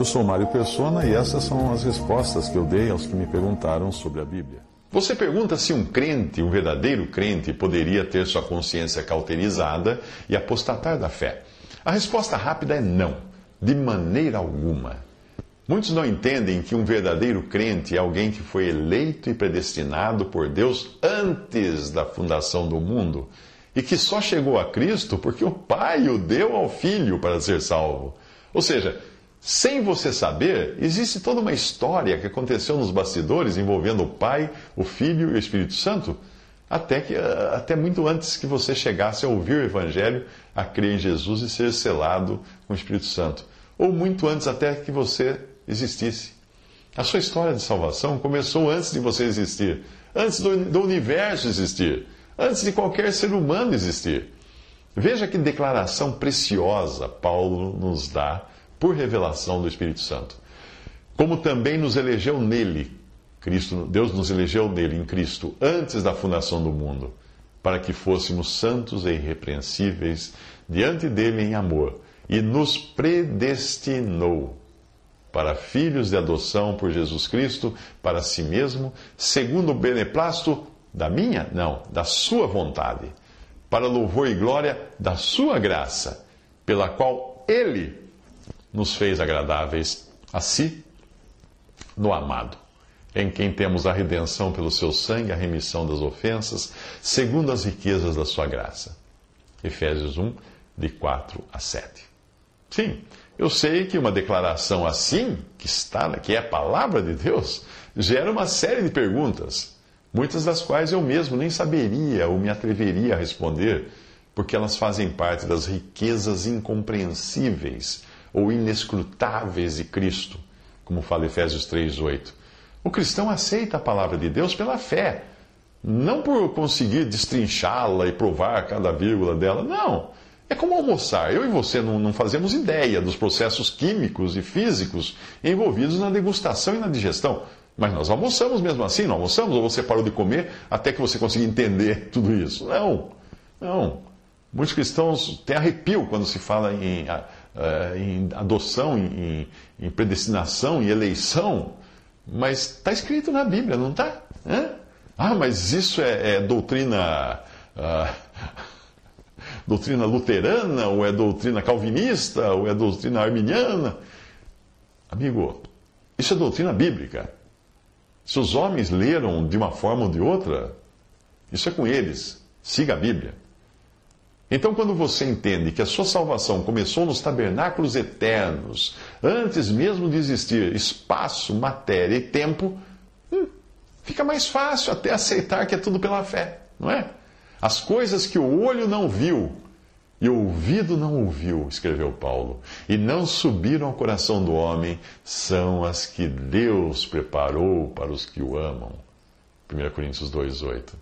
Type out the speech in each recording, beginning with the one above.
Eu sou Mário Persona e essas são as respostas que eu dei aos que me perguntaram sobre a Bíblia. Você pergunta se um crente, um verdadeiro crente, poderia ter sua consciência cauterizada e apostatar da fé. A resposta rápida é não, de maneira alguma. Muitos não entendem que um verdadeiro crente é alguém que foi eleito e predestinado por Deus antes da fundação do mundo e que só chegou a Cristo porque o Pai o deu ao Filho para ser salvo. Ou seja, sem você saber, existe toda uma história que aconteceu nos bastidores envolvendo o Pai, o Filho e o Espírito Santo, até, que, até muito antes que você chegasse a ouvir o Evangelho, a crer em Jesus e ser selado com o Espírito Santo. Ou muito antes até que você existisse. A sua história de salvação começou antes de você existir, antes do, do universo existir, antes de qualquer ser humano existir. Veja que declaração preciosa Paulo nos dá por revelação do Espírito Santo. Como também nos elegeu nele, Cristo, Deus nos elegeu nele, em Cristo, antes da fundação do mundo, para que fôssemos santos e irrepreensíveis diante dele em amor, e nos predestinou para filhos de adoção por Jesus Cristo, para si mesmo, segundo o beneplácito da minha, não, da sua vontade, para louvor e glória da sua graça, pela qual ele nos fez agradáveis a si no amado, em quem temos a redenção pelo seu sangue, a remissão das ofensas, segundo as riquezas da sua graça. Efésios 1, de 4 a 7. Sim, eu sei que uma declaração assim, que está, que é a palavra de Deus, gera uma série de perguntas, muitas das quais eu mesmo nem saberia ou me atreveria a responder, porque elas fazem parte das riquezas incompreensíveis ou inescrutáveis de Cristo, como fala Efésios 3:8. O cristão aceita a palavra de Deus pela fé, não por conseguir destrinchá-la e provar cada vírgula dela, não. É como almoçar. Eu e você não, não, fazemos ideia dos processos químicos e físicos envolvidos na degustação e na digestão. Mas nós almoçamos mesmo assim, não almoçamos? Ou você parou de comer até que você consiga entender tudo isso? Não, não. Muitos cristãos têm arrepio quando se fala em uh, em adoção, em, em, predestinação, em eleição, mas está escrito na Bíblia, não está? Ah, mas isso é, é doutrina. Uh, doutrina luterana, ou é doutrina calvinista, ou é doutrina arminiana. Amigo, isso é doutrina bíblica. Se os homens leram de uma forma ou de outra, isso é com eles. Siga a Bíblia. Então, quando você entende que a sua salvação começou nos tabernáculos eternos, antes mesmo de existir espaço, matéria e tempo, hum, fica mais fácil até aceitar que é tudo pela fé, não é? As coisas que o olho não viu e o ouvido não ouviu, escreveu Paulo, e não subiram ao coração do homem, são as que Deus preparou para os que o amam. 1 Coríntios 2,8,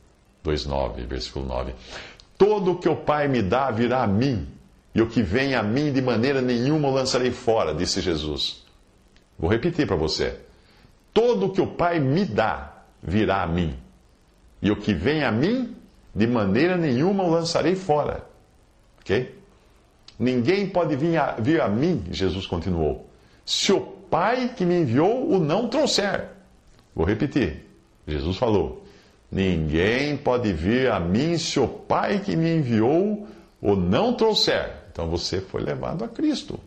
2,9, versículo 9. Todo o que o Pai me dá virá a mim, e o que vem a mim de maneira nenhuma o lançarei fora, disse Jesus. Vou repetir para você. Todo o que o Pai me dá virá a mim, e o que vem a mim de maneira nenhuma o lançarei fora. Ok? Ninguém pode vir a, vir a mim, Jesus continuou, se o Pai que me enviou o não trouxer. Vou repetir. Jesus falou: Ninguém pode vir a mim se o Pai que me enviou o não trouxer. Então você foi levado a Cristo.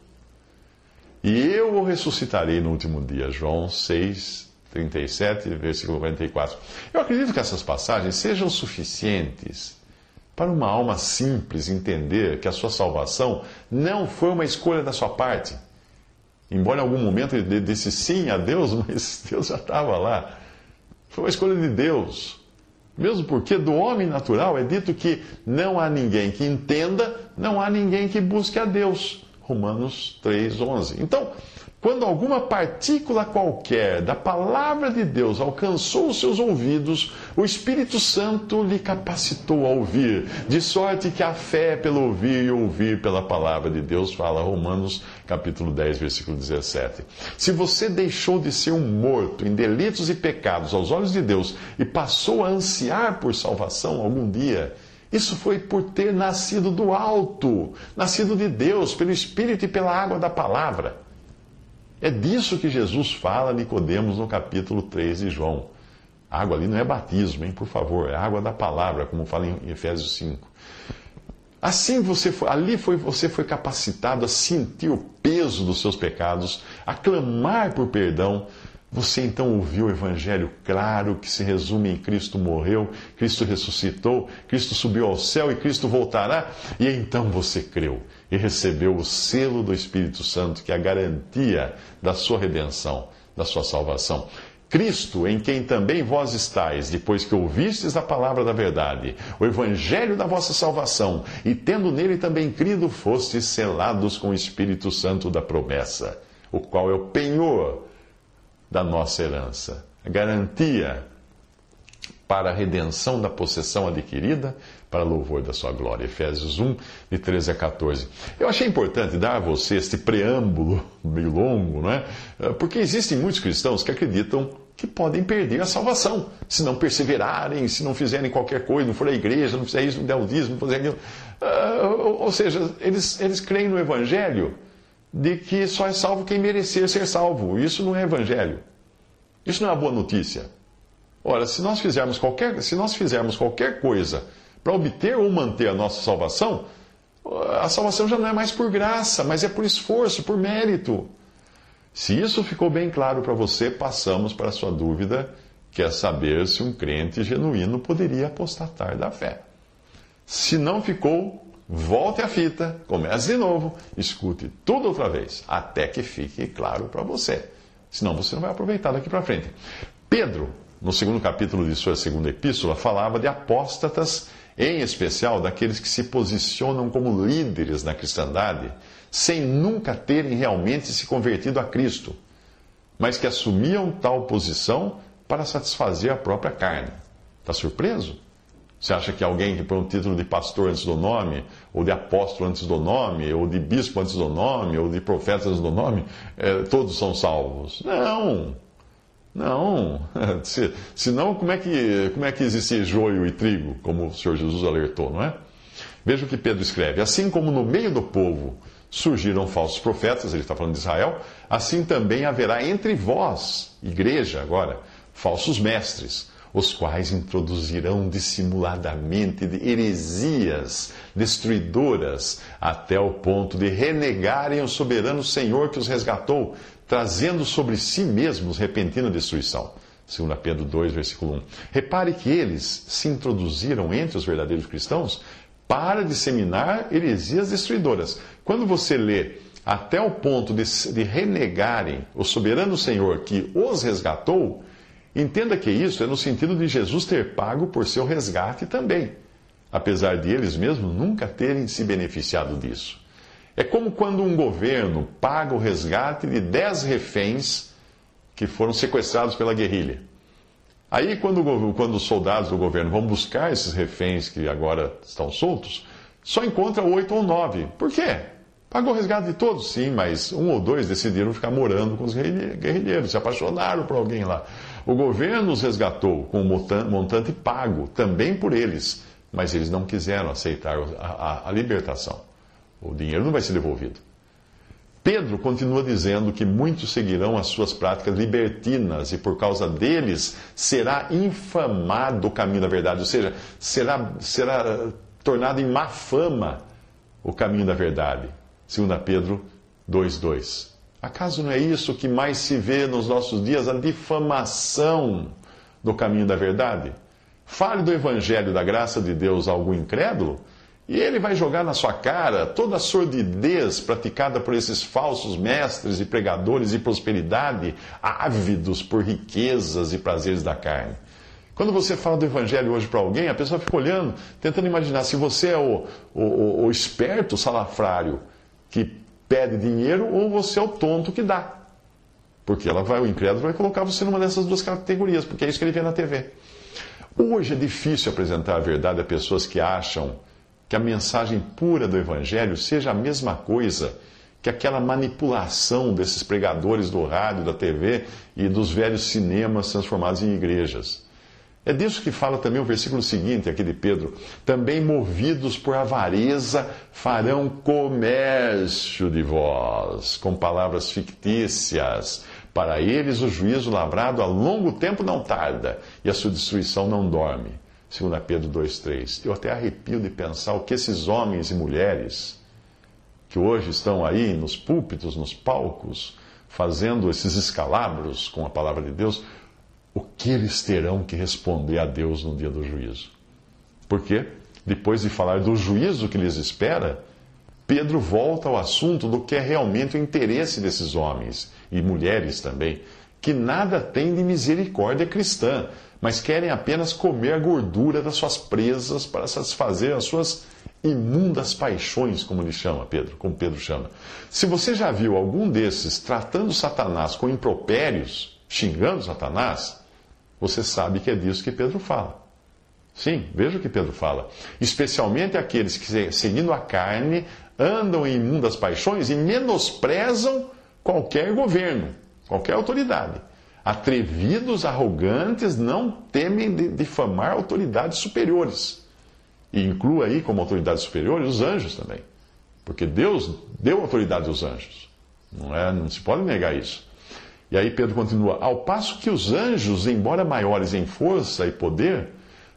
E eu o ressuscitarei no último dia. João 6, 37, versículo 44. Eu acredito que essas passagens sejam suficientes para uma alma simples entender que a sua salvação não foi uma escolha da sua parte. Embora em algum momento ele disse sim a Deus, mas Deus já estava lá. Foi uma escolha de Deus. Mesmo porque do homem natural é dito que não há ninguém que entenda, não há ninguém que busque a Deus. Romanos 3:11. Então, quando alguma partícula qualquer da palavra de Deus alcançou os seus ouvidos, o Espírito Santo lhe capacitou a ouvir, de sorte que a fé é pelo ouvir e ouvir pela palavra de Deus, fala Romanos capítulo 10, versículo 17. Se você deixou de ser um morto em delitos e pecados aos olhos de Deus e passou a ansiar por salvação algum dia, isso foi por ter nascido do alto, nascido de Deus, pelo Espírito e pela água da palavra. É disso que Jesus fala a Nicodemos no capítulo 3 de João. água ali não é batismo, hein, por favor, é água da palavra, como fala em Efésios 5. Assim você foi, ali foi, você foi capacitado a sentir o peso dos seus pecados, a clamar por perdão. Você então ouviu o evangelho claro que se resume em Cristo morreu, Cristo ressuscitou, Cristo subiu ao céu e Cristo voltará, e então você creu e recebeu o selo do Espírito Santo, que é a garantia da sua redenção, da sua salvação. Cristo, em quem também vós estáis, depois que ouvistes a palavra da verdade, o evangelho da vossa salvação, e tendo nele também crido, fostes selados com o Espírito Santo da promessa, o qual é o penhor da nossa herança, a garantia para a redenção da possessão adquirida, para louvor da sua glória. Efésios 1, de 13 a 14. Eu achei importante dar a você este preâmbulo meio longo, não é? Porque existem muitos cristãos que acreditam que podem perder a salvação se não perseverarem, se não fizerem qualquer coisa, não for à igreja, não fizer isso, não der o dízimo, não fazer aquilo. Uh, ou seja, eles, eles creem no evangelho de que só é salvo quem merecer ser salvo. Isso não é evangelho. Isso não é uma boa notícia. Ora, se nós fizermos qualquer, se nós fizermos qualquer coisa para obter ou manter a nossa salvação, a salvação já não é mais por graça, mas é por esforço, por mérito. Se isso ficou bem claro para você, passamos para a sua dúvida, que é saber se um crente genuíno poderia apostatar da fé. Se não ficou, volte a fita, comece de novo, escute tudo outra vez, até que fique claro para você. Senão você não vai aproveitar daqui para frente. Pedro, no segundo capítulo de sua segunda epístola, falava de apóstatas em especial daqueles que se posicionam como líderes na cristandade, sem nunca terem realmente se convertido a Cristo, mas que assumiam tal posição para satisfazer a própria carne. Está surpreso? Você acha que alguém que põe um título de pastor antes do nome, ou de apóstolo antes do nome, ou de bispo antes do nome, ou de profeta antes do nome, é, todos são salvos? Não! Não. Se, senão, como é, que, como é que existe joio e trigo, como o Senhor Jesus alertou, não é? Veja o que Pedro escreve. Assim como no meio do povo surgiram falsos profetas, ele está falando de Israel, assim também haverá entre vós, igreja agora, falsos mestres, os quais introduzirão dissimuladamente heresias destruidoras, até o ponto de renegarem o soberano Senhor que os resgatou trazendo sobre si mesmos repentina destruição. 2 Pedro 2, versículo 1. Repare que eles se introduziram entre os verdadeiros cristãos para disseminar heresias destruidoras. Quando você lê até o ponto de, de renegarem o soberano Senhor que os resgatou, entenda que isso é no sentido de Jesus ter pago por seu resgate também, apesar de eles mesmos nunca terem se beneficiado disso. É como quando um governo paga o resgate de 10 reféns que foram sequestrados pela guerrilha. Aí, quando, quando os soldados do governo vão buscar esses reféns que agora estão soltos, só encontra oito ou nove. Por quê? Pagou o resgate de todos, sim, mas um ou dois decidiram ficar morando com os guerrilheiros, se apaixonaram por alguém lá. O governo os resgatou com um montante pago, também por eles, mas eles não quiseram aceitar a, a, a libertação. O dinheiro não vai ser devolvido. Pedro continua dizendo que muitos seguirão as suas práticas libertinas e por causa deles será infamado o caminho da verdade, ou seja, será, será tornado em má fama o caminho da verdade. 2 Pedro 2,2. Acaso não é isso que mais se vê nos nossos dias, a difamação do caminho da verdade? Fale do evangelho da graça de Deus a algum incrédulo e ele vai jogar na sua cara toda a sordidez praticada por esses falsos mestres e pregadores de prosperidade, ávidos por riquezas e prazeres da carne. Quando você fala do Evangelho hoje para alguém, a pessoa fica olhando, tentando imaginar se você é o, o, o esperto salafrário que pede dinheiro ou você é o tonto que dá. Porque ela vai, o incrédulo vai colocar você numa dessas duas categorias, porque é isso que ele vê na TV. Hoje é difícil apresentar a verdade a pessoas que acham que a mensagem pura do Evangelho seja a mesma coisa que aquela manipulação desses pregadores do rádio, da TV e dos velhos cinemas transformados em igrejas. É disso que fala também o versículo seguinte, aqui de Pedro. Também movidos por avareza farão comércio de vós, com palavras fictícias. Para eles o juízo lavrado a longo tempo não tarda, e a sua destruição não dorme. 2 Pedro 2,3. Eu até arrepio de pensar o que esses homens e mulheres que hoje estão aí nos púlpitos, nos palcos, fazendo esses escalabros com a palavra de Deus, o que eles terão que responder a Deus no dia do juízo. Porque, depois de falar do juízo que lhes espera, Pedro volta ao assunto do que é realmente o interesse desses homens e mulheres também, que nada têm de misericórdia cristã, mas querem apenas comer a gordura das suas presas para satisfazer as suas imundas paixões, como ele chama Pedro, como Pedro chama. Se você já viu algum desses tratando Satanás com impropérios, xingando Satanás, você sabe que é disso que Pedro fala. Sim, veja o que Pedro fala. Especialmente aqueles que, seguindo a carne, andam em imundas paixões e menosprezam qualquer governo, qualquer autoridade. Atrevidos, arrogantes, não temem difamar autoridades superiores. E inclua aí como autoridades superiores os anjos também. Porque Deus deu autoridade aos anjos. Não, é, não se pode negar isso. E aí Pedro continua: ao passo que os anjos, embora maiores em força e poder,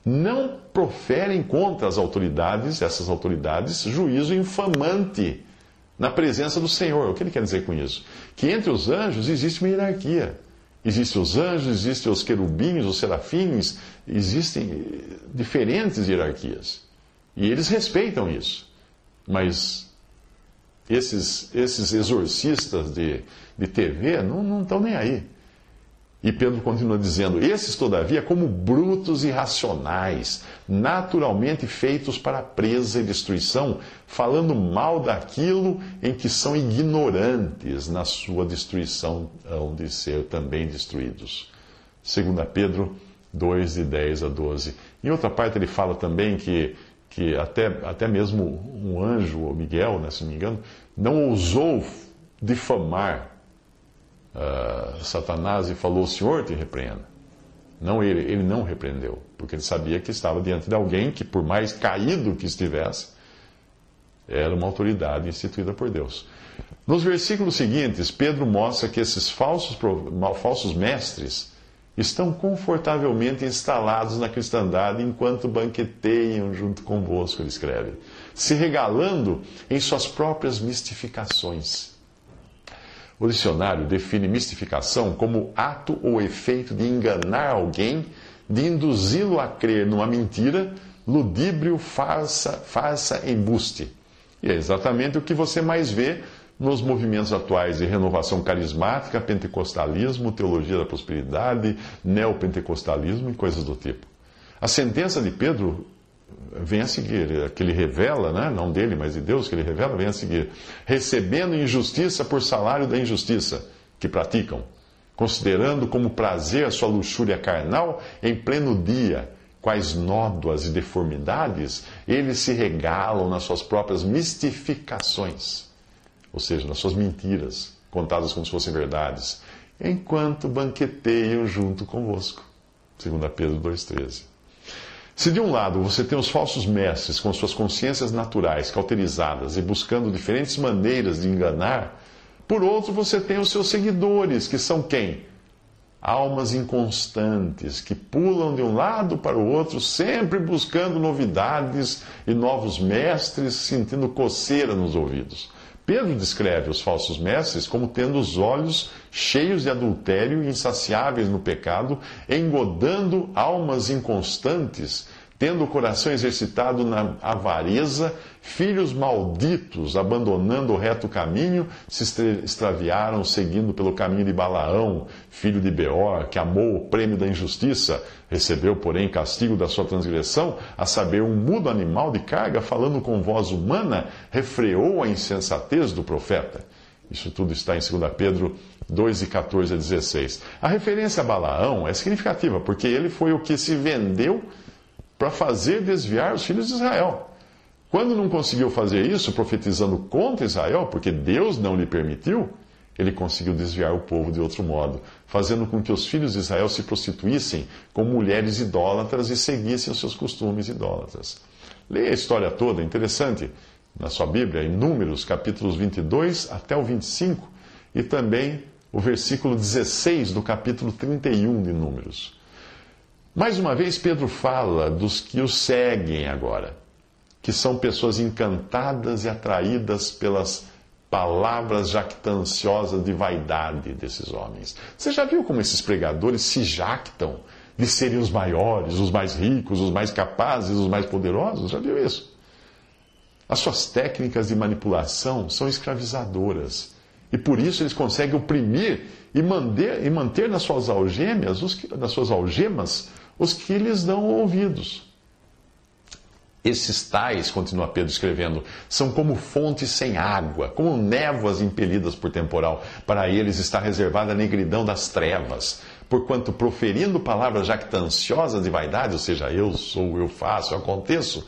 não proferem contra as autoridades, essas autoridades, juízo infamante na presença do Senhor. O que ele quer dizer com isso? Que entre os anjos existe uma hierarquia. Existem os anjos, existem os querubins, os serafins, existem diferentes hierarquias. E eles respeitam isso. Mas esses, esses exorcistas de, de TV não estão nem aí. E Pedro continua dizendo: Esses, todavia, como brutos e racionais, naturalmente feitos para presa e destruição, falando mal daquilo em que são ignorantes, na sua destruição hão de ser também destruídos. 2 Pedro 2, de 10 a 12. Em outra parte, ele fala também que que até, até mesmo um anjo, ou Miguel, né, se não me engano, não ousou difamar uh, Satanás e falou: O Senhor te repreenda. Não ele, ele não repreendeu, porque ele sabia que estava diante de alguém que, por mais caído que estivesse, era uma autoridade instituída por Deus. Nos versículos seguintes, Pedro mostra que esses falsos, falsos mestres estão confortavelmente instalados na cristandade enquanto banqueteiam junto convosco, ele escreve, se regalando em suas próprias mistificações. O dicionário define mistificação como ato ou efeito de enganar alguém, de induzi-lo a crer numa mentira, ludíbrio, farsa, farsa, embuste. E é exatamente o que você mais vê nos movimentos atuais de renovação carismática, pentecostalismo, teologia da prosperidade, neopentecostalismo e coisas do tipo. A sentença de Pedro vem a seguir, que ele revela, né? não dele, mas de Deus que ele revela, vem a seguir. Recebendo injustiça por salário da injustiça que praticam, considerando como prazer a sua luxúria carnal em pleno dia, quais nódoas e deformidades eles se regalam nas suas próprias mistificações ou seja, nas suas mentiras, contadas como se fossem verdades, enquanto banqueteiam junto convosco. 2 Pedro 2,13. Se de um lado você tem os falsos mestres com suas consciências naturais cauterizadas e buscando diferentes maneiras de enganar, por outro você tem os seus seguidores, que são quem? Almas inconstantes, que pulam de um lado para o outro, sempre buscando novidades e novos mestres, sentindo coceira nos ouvidos. Pedro descreve os falsos mestres como tendo os olhos cheios de adultério insaciáveis no pecado, engodando almas inconstantes, tendo o coração exercitado na avareza, Filhos malditos, abandonando o reto caminho, se extraviaram seguindo pelo caminho de Balaão, filho de Beor, que amou o prêmio da injustiça, recebeu, porém, castigo da sua transgressão, a saber, um mudo animal de carga, falando com voz humana, refreou a insensatez do profeta. Isso tudo está em 2 Pedro 2, e 14 a 16. A referência a Balaão é significativa, porque ele foi o que se vendeu para fazer desviar os filhos de Israel. Quando não conseguiu fazer isso, profetizando contra Israel, porque Deus não lhe permitiu, ele conseguiu desviar o povo de outro modo, fazendo com que os filhos de Israel se prostituíssem com mulheres idólatras e seguissem os seus costumes idólatras. Leia a história toda, interessante, na sua Bíblia, em Números, capítulos 22 até o 25, e também o versículo 16 do capítulo 31 de Números. Mais uma vez, Pedro fala dos que o seguem agora que são pessoas encantadas e atraídas pelas palavras jactanciosas de vaidade desses homens. Você já viu como esses pregadores se jactam de serem os maiores, os mais ricos, os mais capazes, os mais poderosos? Já viu isso? As suas técnicas de manipulação são escravizadoras. E por isso eles conseguem oprimir e manter, e manter nas suas algemas, os, nas suas algemas, os que lhes dão ouvidos. Esses tais, continua Pedro escrevendo, são como fontes sem água, como névoas impelidas por temporal. Para eles está reservada a negridão das trevas. Porquanto, proferindo palavras jactanciosas de vaidade, ou seja, eu sou, eu faço, eu aconteço,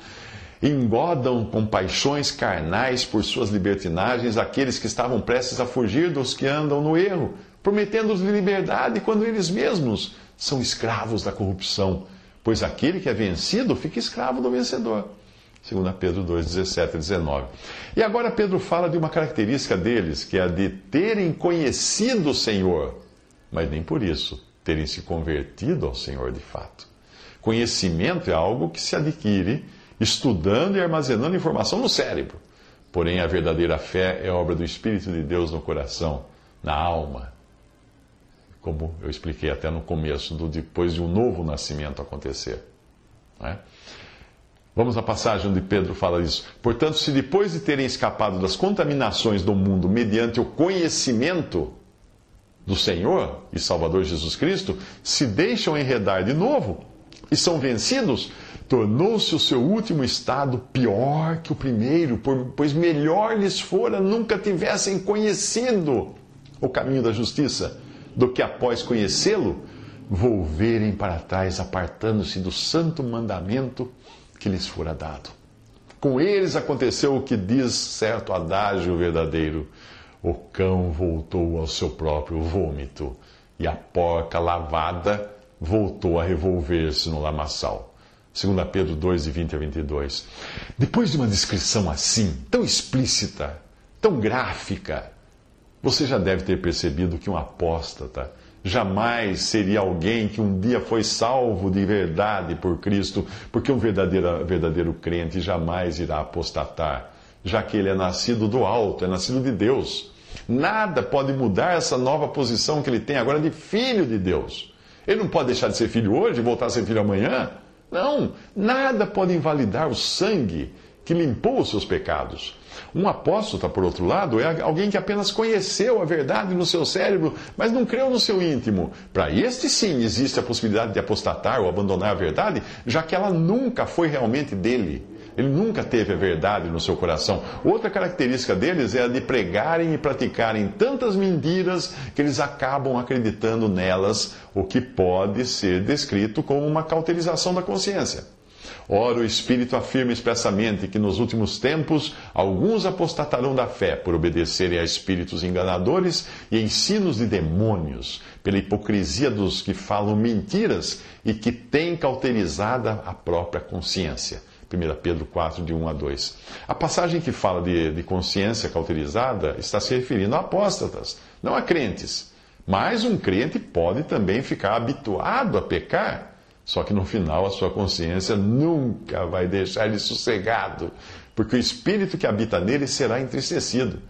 engodam com paixões carnais por suas libertinagens aqueles que estavam prestes a fugir dos que andam no erro, prometendo-os liberdade quando eles mesmos são escravos da corrupção pois aquele que é vencido fica escravo do vencedor. 2 Pedro 2, 17 e 19. E agora Pedro fala de uma característica deles, que é a de terem conhecido o Senhor, mas nem por isso terem se convertido ao Senhor de fato. Conhecimento é algo que se adquire estudando e armazenando informação no cérebro. Porém, a verdadeira fé é obra do Espírito de Deus no coração, na alma, como eu expliquei até no começo, do depois de um novo nascimento acontecer. Né? Vamos à passagem onde Pedro fala isso. Portanto, se depois de terem escapado das contaminações do mundo mediante o conhecimento do Senhor e Salvador Jesus Cristo, se deixam enredar de novo e são vencidos, tornou-se o seu último estado pior que o primeiro, pois melhor lhes fora nunca tivessem conhecido o caminho da justiça do que após conhecê-lo, volverem para trás, apartando-se do santo mandamento que lhes fora dado. Com eles aconteceu o que diz certo adágio verdadeiro: o cão voltou ao seu próprio vômito, e a porca lavada voltou a revolver-se no lamaçal. 2 Pedro 2, 20 a 22. Depois de uma descrição assim, tão explícita, tão gráfica, você já deve ter percebido que um apóstata jamais seria alguém que um dia foi salvo de verdade por Cristo, porque um verdadeiro, verdadeiro crente jamais irá apostatar, já que ele é nascido do alto, é nascido de Deus. Nada pode mudar essa nova posição que ele tem agora de filho de Deus. Ele não pode deixar de ser filho hoje e voltar a ser filho amanhã. Não, nada pode invalidar o sangue que limpou os seus pecados. Um apóstolo, por outro lado, é alguém que apenas conheceu a verdade no seu cérebro, mas não creu no seu íntimo. Para este, sim, existe a possibilidade de apostatar ou abandonar a verdade, já que ela nunca foi realmente dele. Ele nunca teve a verdade no seu coração. Outra característica deles é a de pregarem e praticarem tantas mentiras que eles acabam acreditando nelas, o que pode ser descrito como uma cauterização da consciência. Ora, o Espírito afirma expressamente que nos últimos tempos alguns apostatarão da fé por obedecerem a espíritos enganadores e ensinos de demônios, pela hipocrisia dos que falam mentiras e que têm cauterizada a própria consciência. 1 Pedro 4, de 1 a 2. A passagem que fala de, de consciência cauterizada está se referindo a apóstatas, não a crentes. Mas um crente pode também ficar habituado a pecar só que no final a sua consciência nunca vai deixar ele sossegado, porque o espírito que habita nele será entristecido.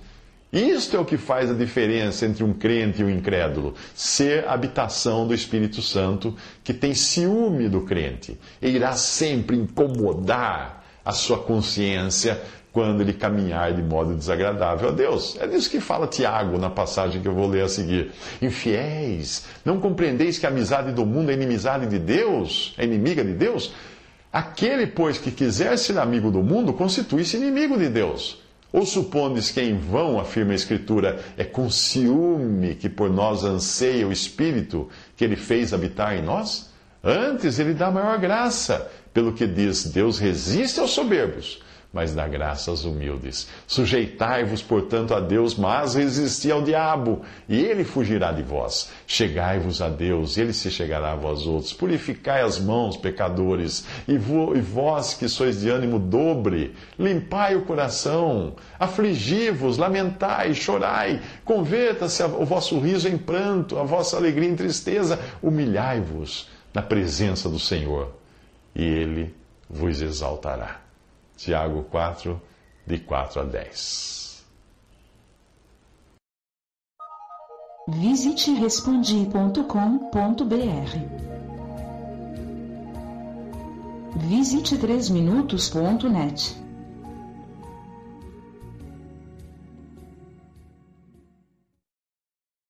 Isto é o que faz a diferença entre um crente e um incrédulo: ser habitação do Espírito Santo, que tem ciúme do crente e irá sempre incomodar a sua consciência quando ele caminhar de modo desagradável a Deus. É disso que fala Tiago na passagem que eu vou ler a seguir. Infiéis, não compreendeis que a amizade do mundo é inimizade de Deus? É inimiga de Deus? Aquele, pois, que quiser ser amigo do mundo, constitui-se inimigo de Deus. Ou supondes que em vão, afirma a Escritura, é com ciúme que por nós anseia o Espírito que ele fez habitar em nós? Antes, ele dá maior graça, pelo que diz: Deus resiste aos soberbos mas dá graça aos humildes. Sujeitai-vos, portanto, a Deus, mas resisti ao diabo, e ele fugirá de vós. Chegai-vos a Deus, e ele se chegará a vós outros. Purificai as mãos, pecadores, e, vós que sois de ânimo dobre, limpai o coração, afligi-vos, lamentai, chorai, converta-se o vosso riso em pranto, a vossa alegria em tristeza, humilhai-vos na presença do Senhor, e ele vos exaltará. Tiago 4, de 4 a 10. Visite respondi.com.br. Visite 3minutos.net.